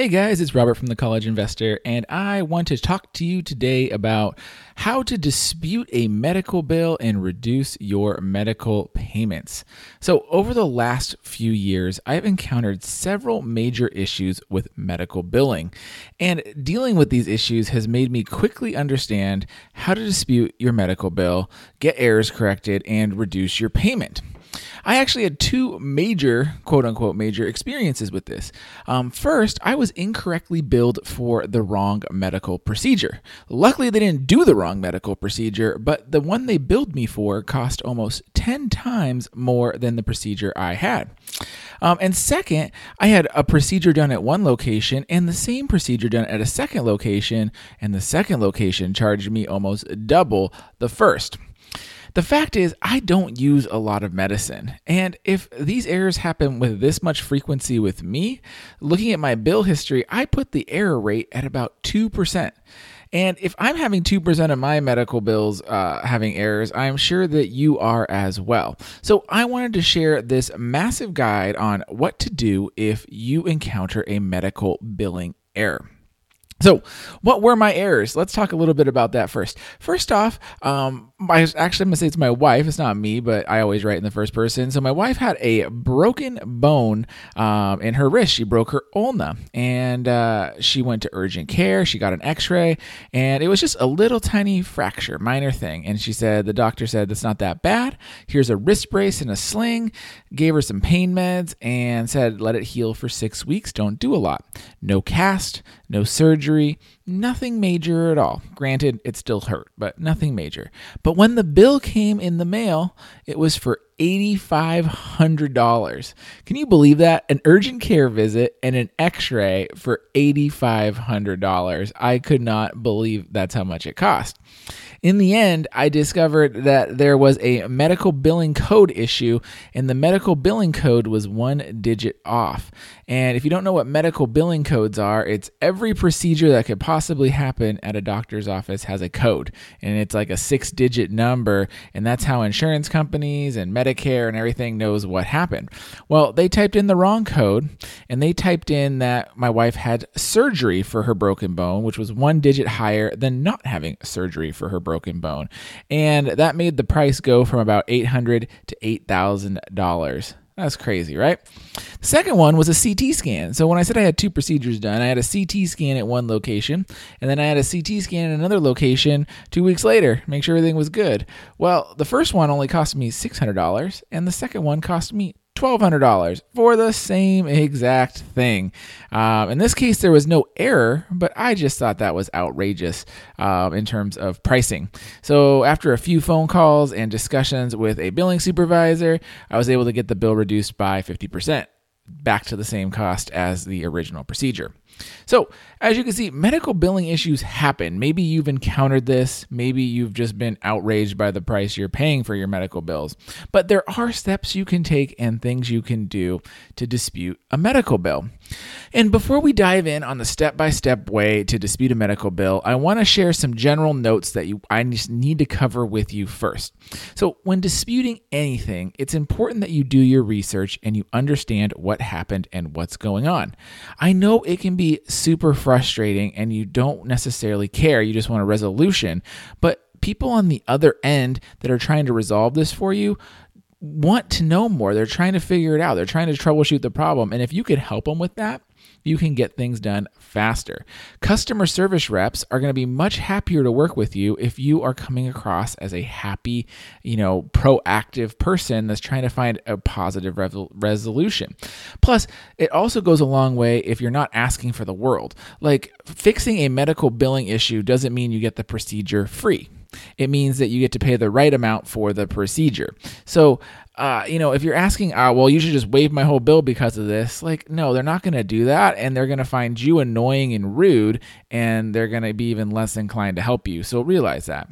Hey guys, it's Robert from the College Investor, and I want to talk to you today about how to dispute a medical bill and reduce your medical payments. So, over the last few years, I've encountered several major issues with medical billing, and dealing with these issues has made me quickly understand how to dispute your medical bill, get errors corrected, and reduce your payment. I actually had two major, quote unquote, major experiences with this. Um, first, I was incorrectly billed for the wrong medical procedure. Luckily, they didn't do the wrong medical procedure, but the one they billed me for cost almost 10 times more than the procedure I had. Um, and second, I had a procedure done at one location and the same procedure done at a second location, and the second location charged me almost double the first. The fact is, I don't use a lot of medicine. And if these errors happen with this much frequency with me, looking at my bill history, I put the error rate at about 2%. And if I'm having 2% of my medical bills uh, having errors, I'm sure that you are as well. So I wanted to share this massive guide on what to do if you encounter a medical billing error. So, what were my errors? Let's talk a little bit about that first. First off, um, I actually I'm gonna say it's my wife. It's not me, but I always write in the first person. So my wife had a broken bone um, in her wrist. She broke her ulna, and uh, she went to urgent care. She got an X-ray, and it was just a little tiny fracture, minor thing. And she said the doctor said it's not that bad. Here's a wrist brace and a sling. Gave her some pain meds and said let it heal for six weeks. Don't do a lot. No cast, no surgery, nothing major at all. Granted, it still hurt, but nothing major. But when the bill came in the mail, it was for $8,500. Can you believe that? An urgent care visit and an x ray for $8,500. I could not believe that's how much it cost. In the end, I discovered that there was a medical billing code issue, and the medical billing code was one digit off. And if you don't know what medical billing codes are, it's every procedure that could possibly happen at a doctor's office has a code, and it's like a six digit number, and that's how insurance companies and Medicare and everything knows what happened. Well, they typed in the wrong code, and they typed in that my wife had surgery for her broken bone, which was one digit higher than not having surgery for her broken broken bone. And that made the price go from about 800 to $8,000. That's crazy, right? The second one was a CT scan. So when I said I had two procedures done, I had a CT scan at one location, and then I had a CT scan at another location two weeks later, make sure everything was good. Well, the first one only cost me $600, and the second one cost me $1,200 for the same exact thing. Um, in this case, there was no error, but I just thought that was outrageous um, in terms of pricing. So, after a few phone calls and discussions with a billing supervisor, I was able to get the bill reduced by 50% back to the same cost as the original procedure. So, as you can see, medical billing issues happen. Maybe you've encountered this. Maybe you've just been outraged by the price you're paying for your medical bills. But there are steps you can take and things you can do to dispute a medical bill. And before we dive in on the step by step way to dispute a medical bill, I want to share some general notes that you, I need to cover with you first. So, when disputing anything, it's important that you do your research and you understand what happened and what's going on. I know it can be super frustrating and you don't necessarily care, you just want a resolution. But people on the other end that are trying to resolve this for you want to know more. They're trying to figure it out. They're trying to troubleshoot the problem. And if you could help them with that, you can get things done faster. Customer service reps are going to be much happier to work with you if you are coming across as a happy, you know, proactive person that's trying to find a positive resolution. Plus, it also goes a long way if you're not asking for the world. Like fixing a medical billing issue doesn't mean you get the procedure free it means that you get to pay the right amount for the procedure. So, uh, you know, if you're asking, uh, well, you should just waive my whole bill because of this, like, no, they're not going to do that. And they're going to find you annoying and rude, and they're going to be even less inclined to help you. So realize that.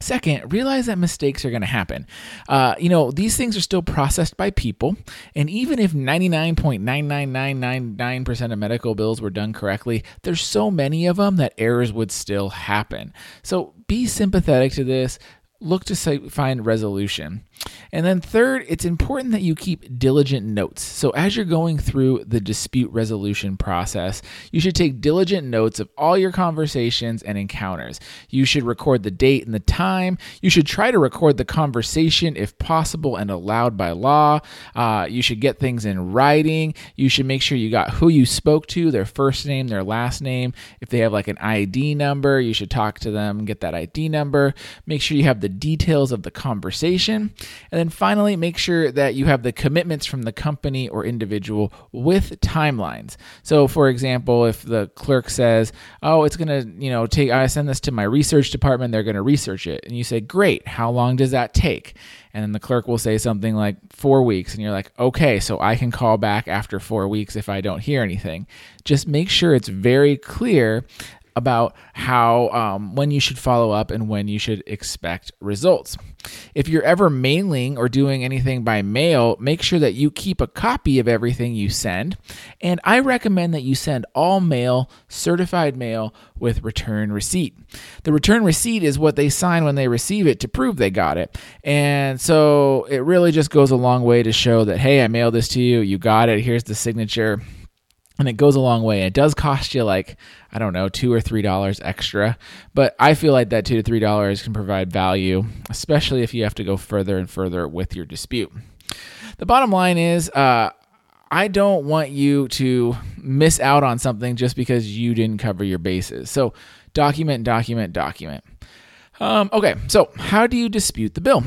Second, realize that mistakes are going to happen. Uh, you know, these things are still processed by people, and even if 99.99999% of medical bills were done correctly, there's so many of them that errors would still happen. So be sympathetic to this look to find resolution. And then third, it's important that you keep diligent notes. So as you're going through the dispute resolution process, you should take diligent notes of all your conversations and encounters. You should record the date and the time. You should try to record the conversation if possible and allowed by law. Uh, you should get things in writing. You should make sure you got who you spoke to, their first name, their last name. If they have like an ID number, you should talk to them, get that ID number. Make sure you have the details of the conversation. And then finally, make sure that you have the commitments from the company or individual with timelines. So, for example, if the clerk says, "Oh, it's going to, you know, take I send this to my research department, they're going to research it." And you say, "Great. How long does that take?" And then the clerk will say something like 4 weeks and you're like, "Okay, so I can call back after 4 weeks if I don't hear anything." Just make sure it's very clear about how um, when you should follow up and when you should expect results. If you're ever mailing or doing anything by mail, make sure that you keep a copy of everything you send. And I recommend that you send all mail, certified mail, with return receipt. The return receipt is what they sign when they receive it to prove they got it. And so it really just goes a long way to show that, hey, I mailed this to you, you got it, here's the signature and it goes a long way. It does cost you like I don't know two or three dollars extra, but I feel like that two to three dollars can provide value, especially if you have to go further and further with your dispute. The bottom line is, uh, I don't want you to miss out on something just because you didn't cover your bases. So document, document, document. Um, okay, so how do you dispute the bill?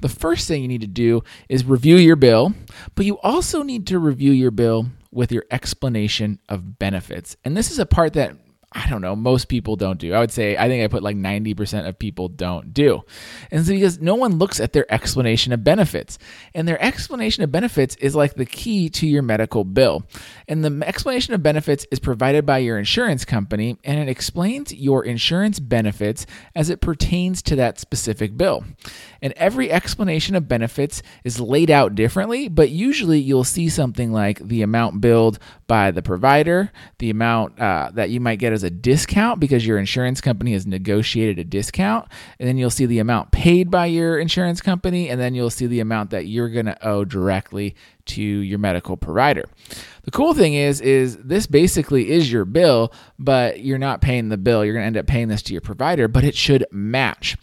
The first thing you need to do is review your bill, but you also need to review your bill with your explanation of benefits. And this is a part that I don't know, most people don't do. I would say, I think I put like 90% of people don't do. And it's because no one looks at their explanation of benefits. And their explanation of benefits is like the key to your medical bill. And the explanation of benefits is provided by your insurance company and it explains your insurance benefits as it pertains to that specific bill. And every explanation of benefits is laid out differently, but usually you'll see something like the amount billed by the provider, the amount uh, that you might get as a discount because your insurance company has negotiated a discount. And then you'll see the amount paid by your insurance company. And then you'll see the amount that you're going to owe directly to your medical provider. The cool thing is is this basically is your bill, but you're not paying the bill. You're going to end up paying this to your provider, but it should match.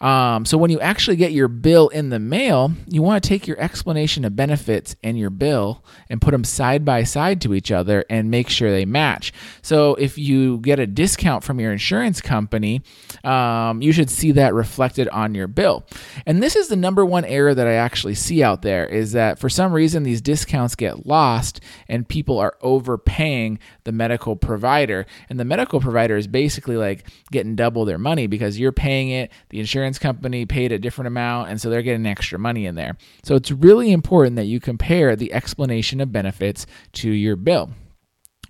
Um, so when you actually get your bill in the mail, you want to take your explanation of benefits and your bill and put them side by side to each other and make sure they match. So if you get a discount from your insurance company, um, you should see that reflected on your bill. And this is the number one error that I actually see out there is that for some reason these discounts get lost and people are overpaying the medical provider. And the medical provider is basically like getting double their money because you're paying it, the insurance company paid a different amount, and so they're getting extra money in there. So it's really important that you compare the explanation of benefits to your bill.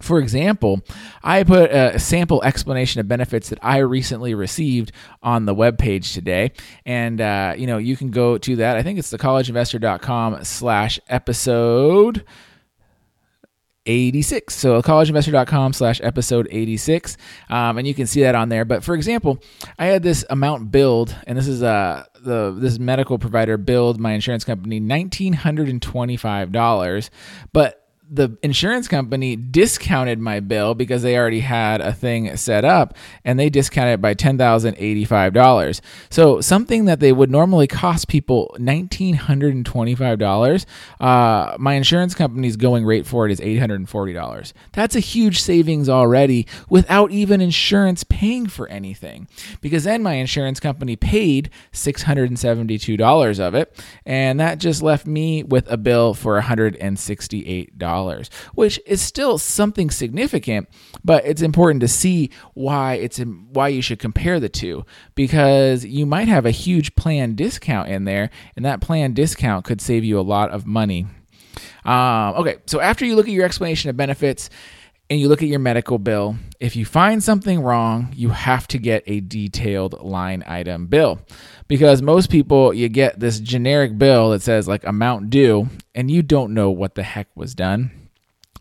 For example, I put a sample explanation of benefits that I recently received on the web page today, and uh, you know you can go to that. I think it's thecollegeinvestor.com slash episode 86. So collegeinvestor.com slash episode 86. Um, and you can see that on there. But for example, I had this amount billed, and this is uh, the this medical provider billed my insurance company $1,925. But the insurance company discounted my bill because they already had a thing set up and they discounted it by $10,085. So something that they would normally cost people $1,925, uh, my insurance company's going rate for it is $840. That's a huge savings already without even insurance paying for anything because then my insurance company paid $672 of it and that just left me with a bill for $168 dollars, which is still something significant, but it's important to see why it's why you should compare the two because you might have a huge plan discount in there, and that plan discount could save you a lot of money. Um, okay, so after you look at your explanation of benefits, and you look at your medical bill. If you find something wrong, you have to get a detailed line item bill because most people, you get this generic bill that says like amount due, and you don't know what the heck was done.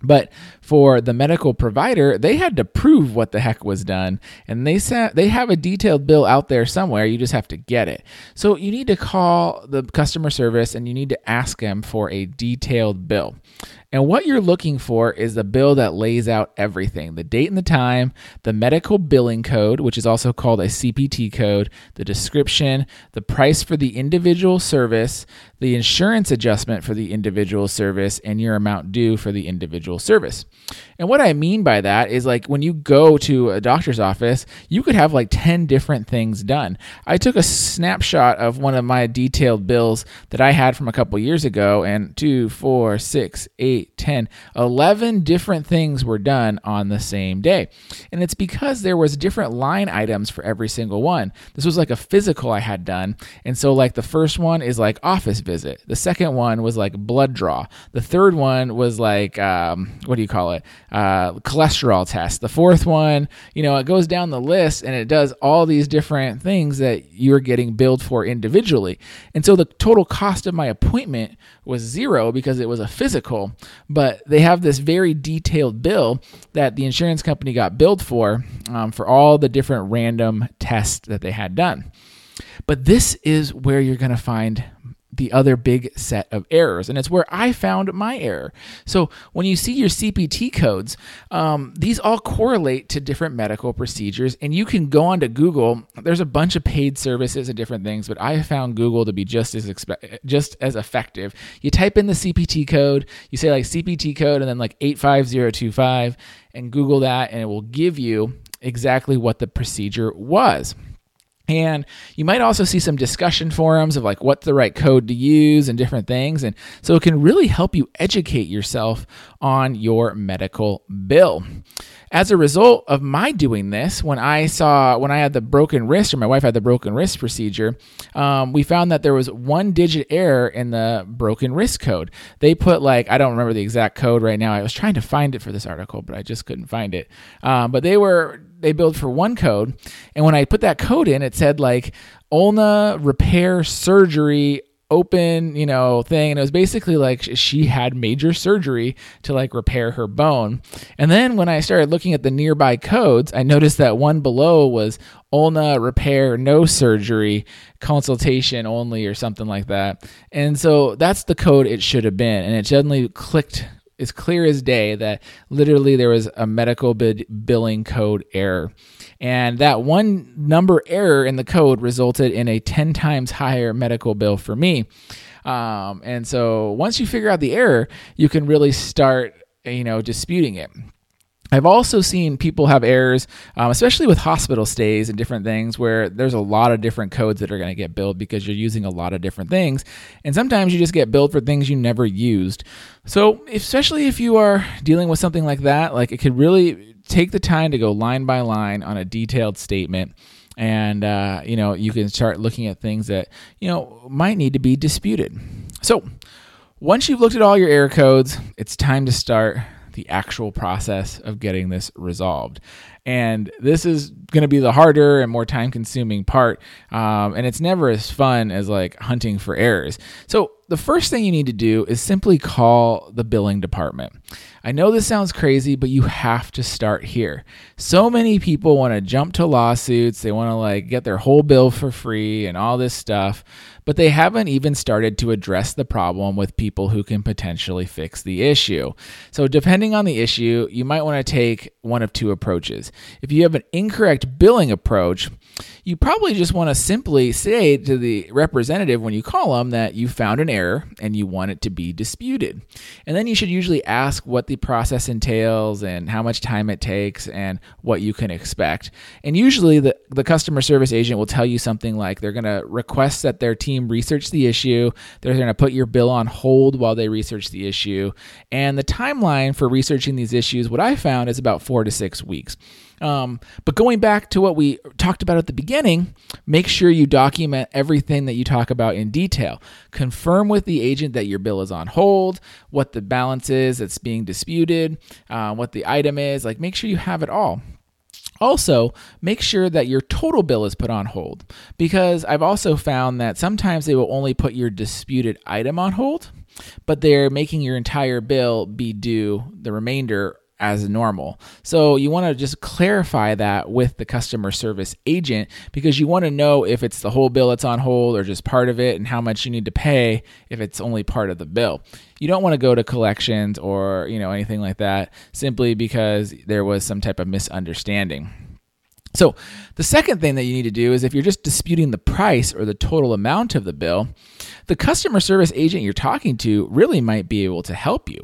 But for the medical provider, they had to prove what the heck was done, and they sa- they have a detailed bill out there somewhere. You just have to get it. So you need to call the customer service and you need to ask them for a detailed bill. And what you're looking for is a bill that lays out everything the date and the time, the medical billing code, which is also called a CPT code, the description, the price for the individual service, the insurance adjustment for the individual service, and your amount due for the individual service. And what I mean by that is like when you go to a doctor's office, you could have like 10 different things done. I took a snapshot of one of my detailed bills that I had from a couple years ago, and two, four, six, eight, 10, 11 different things were done on the same day. And it's because there was different line items for every single one. This was like a physical I had done. And so like the first one is like office visit. The second one was like blood draw. The third one was like um, what do you call it? Uh, cholesterol test. The fourth one, you know, it goes down the list and it does all these different things that you're getting billed for individually. And so the total cost of my appointment was zero because it was a physical, but they have this very detailed bill that the insurance company got billed for um, for all the different random tests that they had done. But this is where you're going to find the other big set of errors. And it's where I found my error. So when you see your CPT codes, um, these all correlate to different medical procedures. And you can go onto Google. There's a bunch of paid services and different things, but I found Google to be just as expe- just as effective. You type in the CPT code, you say like CPT code, and then like 85025, and Google that, and it will give you exactly what the procedure was. And you might also see some discussion forums of like what's the right code to use and different things. And so it can really help you educate yourself on your medical bill. As a result of my doing this, when I saw, when I had the broken wrist, or my wife had the broken wrist procedure, um, we found that there was one digit error in the broken wrist code. They put like, I don't remember the exact code right now. I was trying to find it for this article, but I just couldn't find it. Um, but they were, they billed for one code. And when I put that code in, it said like ulna repair surgery open, you know, thing. And it was basically like she had major surgery to like repair her bone. And then when I started looking at the nearby codes, I noticed that one below was ulna repair, no surgery, consultation only, or something like that. And so that's the code it should have been. And it suddenly clicked as clear as day that literally there was a medical bid billing code error. And that one number error in the code resulted in a 10 times higher medical bill for me. Um, and so once you figure out the error, you can really start, you know, disputing it. I've also seen people have errors, um, especially with hospital stays and different things, where there's a lot of different codes that are going to get billed because you're using a lot of different things. And sometimes you just get billed for things you never used. So, especially if you are dealing with something like that, like it could really take the time to go line by line on a detailed statement and uh, you know you can start looking at things that you know might need to be disputed so once you've looked at all your error codes it's time to start the actual process of getting this resolved. And this is going to be the harder and more time consuming part. Um, and it's never as fun as like hunting for errors. So, the first thing you need to do is simply call the billing department. I know this sounds crazy, but you have to start here. So many people want to jump to lawsuits, they want to like get their whole bill for free and all this stuff but they haven't even started to address the problem with people who can potentially fix the issue. So, depending on the issue, you might want to take one of two approaches. If you have an incorrect billing approach, you probably just want to simply say to the representative when you call them that you found an error and you want it to be disputed. And then you should usually ask what the process entails and how much time it takes and what you can expect. And usually the, the customer service agent will tell you something like they're going to request that their team team research the issue. They're going to put your bill on hold while they research the issue. And the timeline for researching these issues, what I found is about four to six weeks. Um, but going back to what we talked about at the beginning, make sure you document everything that you talk about in detail. Confirm with the agent that your bill is on hold, what the balance is that's being disputed, uh, what the item is. Like, make sure you have it all. Also, make sure that your total bill is put on hold because I've also found that sometimes they will only put your disputed item on hold, but they're making your entire bill be due the remainder as normal. So you want to just clarify that with the customer service agent because you want to know if it's the whole bill that's on hold or just part of it and how much you need to pay if it's only part of the bill. You don't want to go to collections or, you know, anything like that simply because there was some type of misunderstanding. So, the second thing that you need to do is if you're just disputing the price or the total amount of the bill, the customer service agent you're talking to really might be able to help you.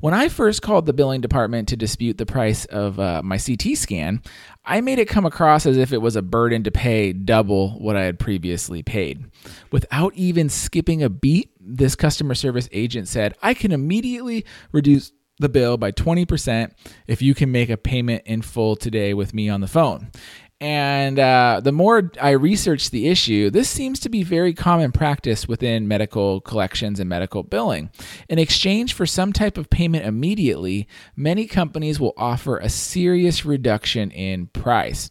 When I first called the billing department to dispute the price of uh, my CT scan, I made it come across as if it was a burden to pay double what I had previously paid. Without even skipping a beat, this customer service agent said, I can immediately reduce the bill by 20% if you can make a payment in full today with me on the phone. And uh, the more I research the issue, this seems to be very common practice within medical collections and medical billing. In exchange for some type of payment immediately, many companies will offer a serious reduction in price.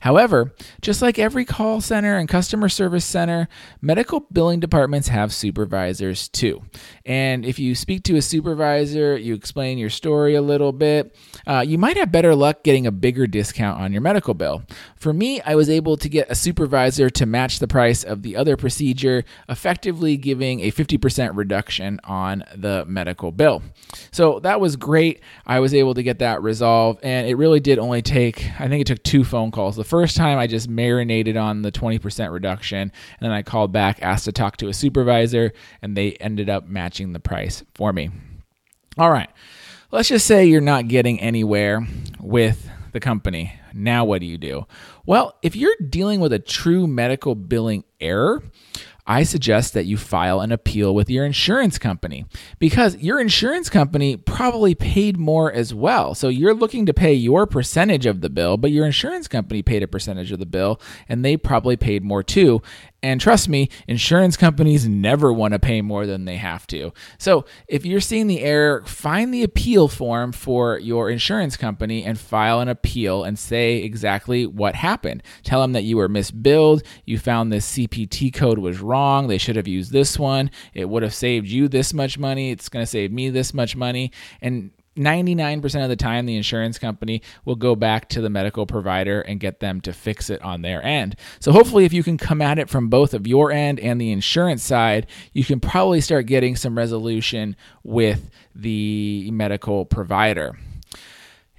However, just like every call center and customer service center, medical billing departments have supervisors too. And if you speak to a supervisor, you explain your story a little bit, uh, you might have better luck getting a bigger discount on your medical bill. For me, I was able to get a supervisor to match the price of the other procedure, effectively giving a 50% reduction on the medical bill. So that was great. I was able to get that resolved, and it really did only take, I think it took two phone calls. The first time I just marinated on the 20% reduction, and then I called back, asked to talk to a supervisor, and they ended up matching the price for me. All right, let's just say you're not getting anywhere with the company. Now, what do you do? Well, if you're dealing with a true medical billing error, I suggest that you file an appeal with your insurance company because your insurance company probably paid more as well. So you're looking to pay your percentage of the bill, but your insurance company paid a percentage of the bill and they probably paid more too. And trust me, insurance companies never want to pay more than they have to. So if you're seeing the error, find the appeal form for your insurance company and file an appeal and say exactly what happened. Tell them that you were misbilled, you found this CPT code was wrong, they should have used this one, it would have saved you this much money, it's going to save me this much money. And 99% of the time, the insurance company will go back to the medical provider and get them to fix it on their end. So, hopefully, if you can come at it from both of your end and the insurance side, you can probably start getting some resolution with the medical provider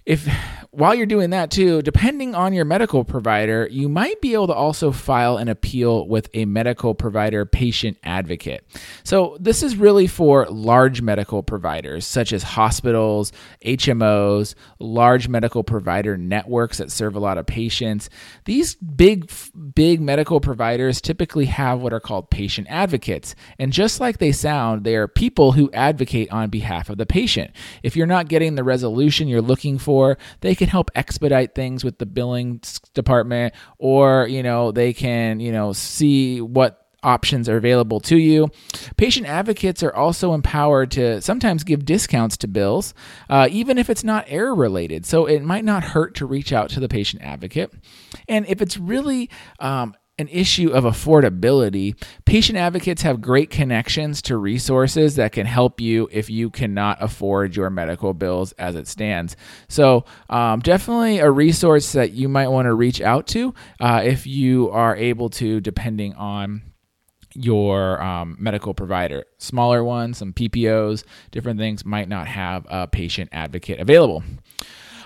if while you're doing that too, depending on your medical provider, you might be able to also file an appeal with a medical provider patient advocate. So, this is really for large medical providers such as hospitals, HMOs, large medical provider networks that serve a lot of patients. These big, big medical providers typically have what are called patient advocates. And just like they sound, they are people who advocate on behalf of the patient. If you're not getting the resolution you're looking for, for. They can help expedite things with the billing department, or you know they can you know see what options are available to you. Patient advocates are also empowered to sometimes give discounts to bills, uh, even if it's not error related. So it might not hurt to reach out to the patient advocate. And if it's really um, an issue of affordability, patient advocates have great connections to resources that can help you if you cannot afford your medical bills as it stands. So, um, definitely a resource that you might want to reach out to uh, if you are able to, depending on your um, medical provider. Smaller ones, some PPOs, different things might not have a patient advocate available.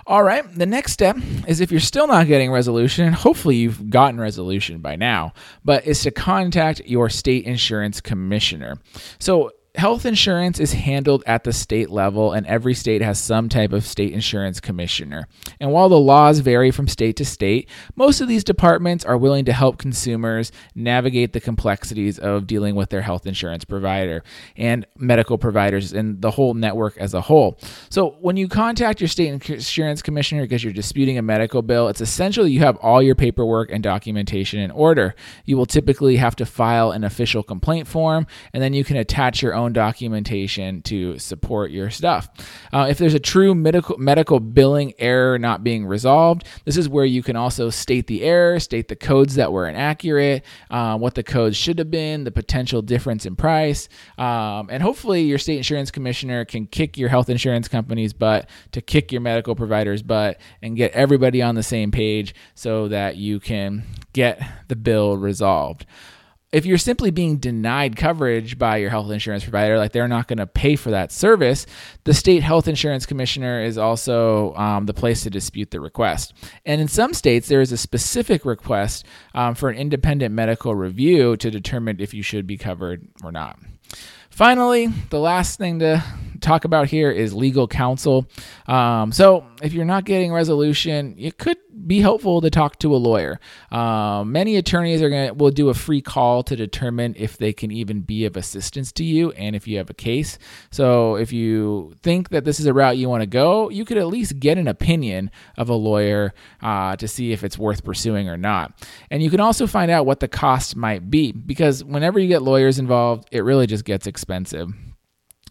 All right, the next step is if you're still not getting resolution, hopefully you've gotten resolution by now, but is to contact your state insurance commissioner. So health insurance is handled at the state level, and every state has some type of state insurance commissioner. And while the laws vary from state to state, most of these departments are willing to help consumers navigate the complexities of dealing with their health insurance provider and medical providers and the whole network as a whole. So, when you contact your state insurance commissioner because you're disputing a medical bill, it's essential that you have all your paperwork and documentation in order. You will typically have to file an official complaint form, and then you can attach your own documentation to support your stuff. Uh, if there's a true medical medical billing error not being resolved, this is where you can also state the error, state the codes that were inaccurate, uh, what the codes should have been, the potential difference in price, um, and hopefully your state insurance commissioner can kick your health insurance company's butt to kick your medical provider's butt and get everybody on the same page so that you can get the bill resolved if you're simply being denied coverage by your health insurance provider, like they're not going to pay for that service, the state health insurance commissioner is also um, the place to dispute the request. And in some states, there is a specific request um, for an independent medical review to determine if you should be covered or not. Finally, the last thing to talk about here is legal counsel. Um, so, if you're not getting resolution, it could be helpful to talk to a lawyer. Um, many attorneys are going will do a free call to determine if they can even be of assistance to you and if you have a case. So, if you think that this is a route you want to go, you could at least get an opinion of a lawyer uh, to see if it's worth pursuing or not. And you can also find out what the cost might be because whenever you get lawyers involved, it really just gets expensive.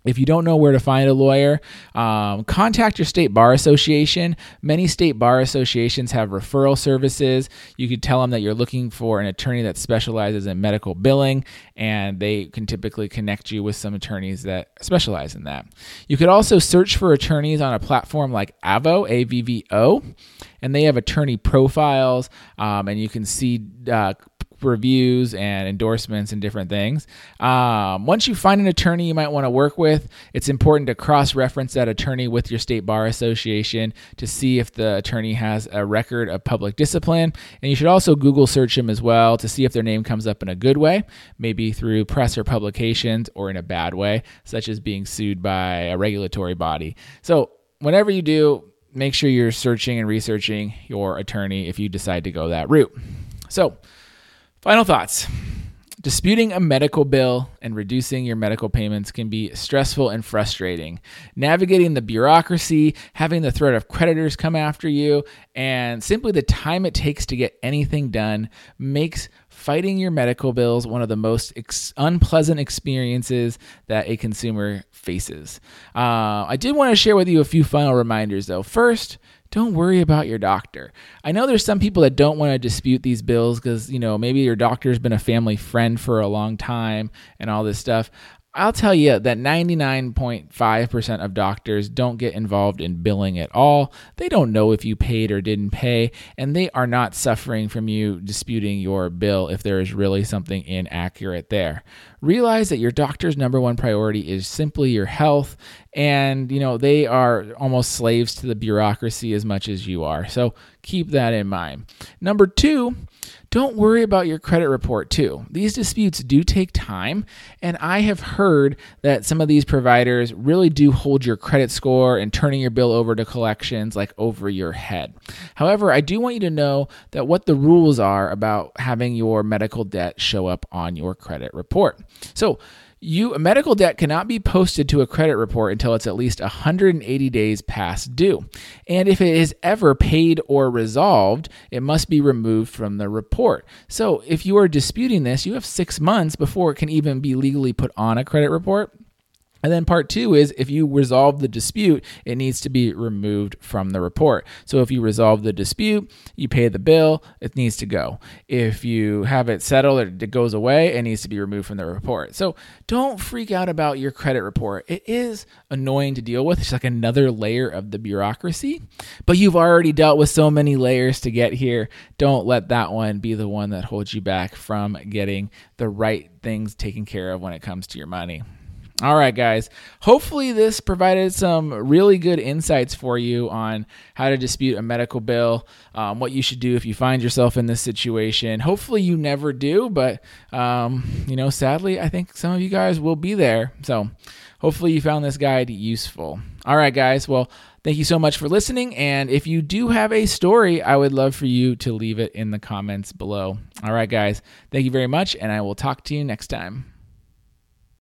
If you don't know where to find a lawyer, um, contact your state bar association. Many state bar associations have referral services. You could tell them that you're looking for an attorney that specializes in medical billing, and they can typically connect you with some attorneys that specialize in that. You could also search for attorneys on a platform like Avvo, A V V O, and they have attorney profiles, um, and you can see uh, reviews and endorsements and different things. Um, once you find an attorney you might want to work with, it's important to cross reference that attorney with your state bar association to see if the attorney has a record of public discipline. And you should also Google search them as well to see if their name comes up in a good way, maybe through press or publications, or in a bad way, such as being sued by a regulatory body. So, whenever you do, make sure you're searching and researching your attorney if you decide to go that route. So, Final thoughts. Disputing a medical bill and reducing your medical payments can be stressful and frustrating. Navigating the bureaucracy, having the threat of creditors come after you, and simply the time it takes to get anything done makes fighting your medical bills one of the most ex- unpleasant experiences that a consumer faces. Uh, I did want to share with you a few final reminders, though. First, don't worry about your doctor. I know there's some people that don't want to dispute these bills because, you know, maybe your doctor's been a family friend for a long time and all this stuff. I'll tell you that 99.5% of doctors don't get involved in billing at all. They don't know if you paid or didn't pay, and they are not suffering from you disputing your bill if there is really something inaccurate there. Realize that your doctor's number one priority is simply your health, and you know they are almost slaves to the bureaucracy as much as you are. So keep that in mind. Number two, don't worry about your credit report, too. These disputes do take time, and I have heard that some of these providers really do hold your credit score and turning your bill over to collections like over your head. However, I do want you to know that what the rules are about having your medical debt show up on your credit report. So, you medical debt cannot be posted to a credit report until it's at least 180 days past due. And if it is ever paid or resolved, it must be removed from the report. So, if you are disputing this, you have 6 months before it can even be legally put on a credit report. And then part two is if you resolve the dispute, it needs to be removed from the report. So if you resolve the dispute, you pay the bill, it needs to go. If you have it settled or it goes away, it needs to be removed from the report. So don't freak out about your credit report. It is annoying to deal with. It's like another layer of the bureaucracy, but you've already dealt with so many layers to get here. Don't let that one be the one that holds you back from getting the right things taken care of when it comes to your money. All right, guys. Hopefully, this provided some really good insights for you on how to dispute a medical bill, um, what you should do if you find yourself in this situation. Hopefully, you never do, but, um, you know, sadly, I think some of you guys will be there. So, hopefully, you found this guide useful. All right, guys. Well, thank you so much for listening. And if you do have a story, I would love for you to leave it in the comments below. All right, guys. Thank you very much, and I will talk to you next time.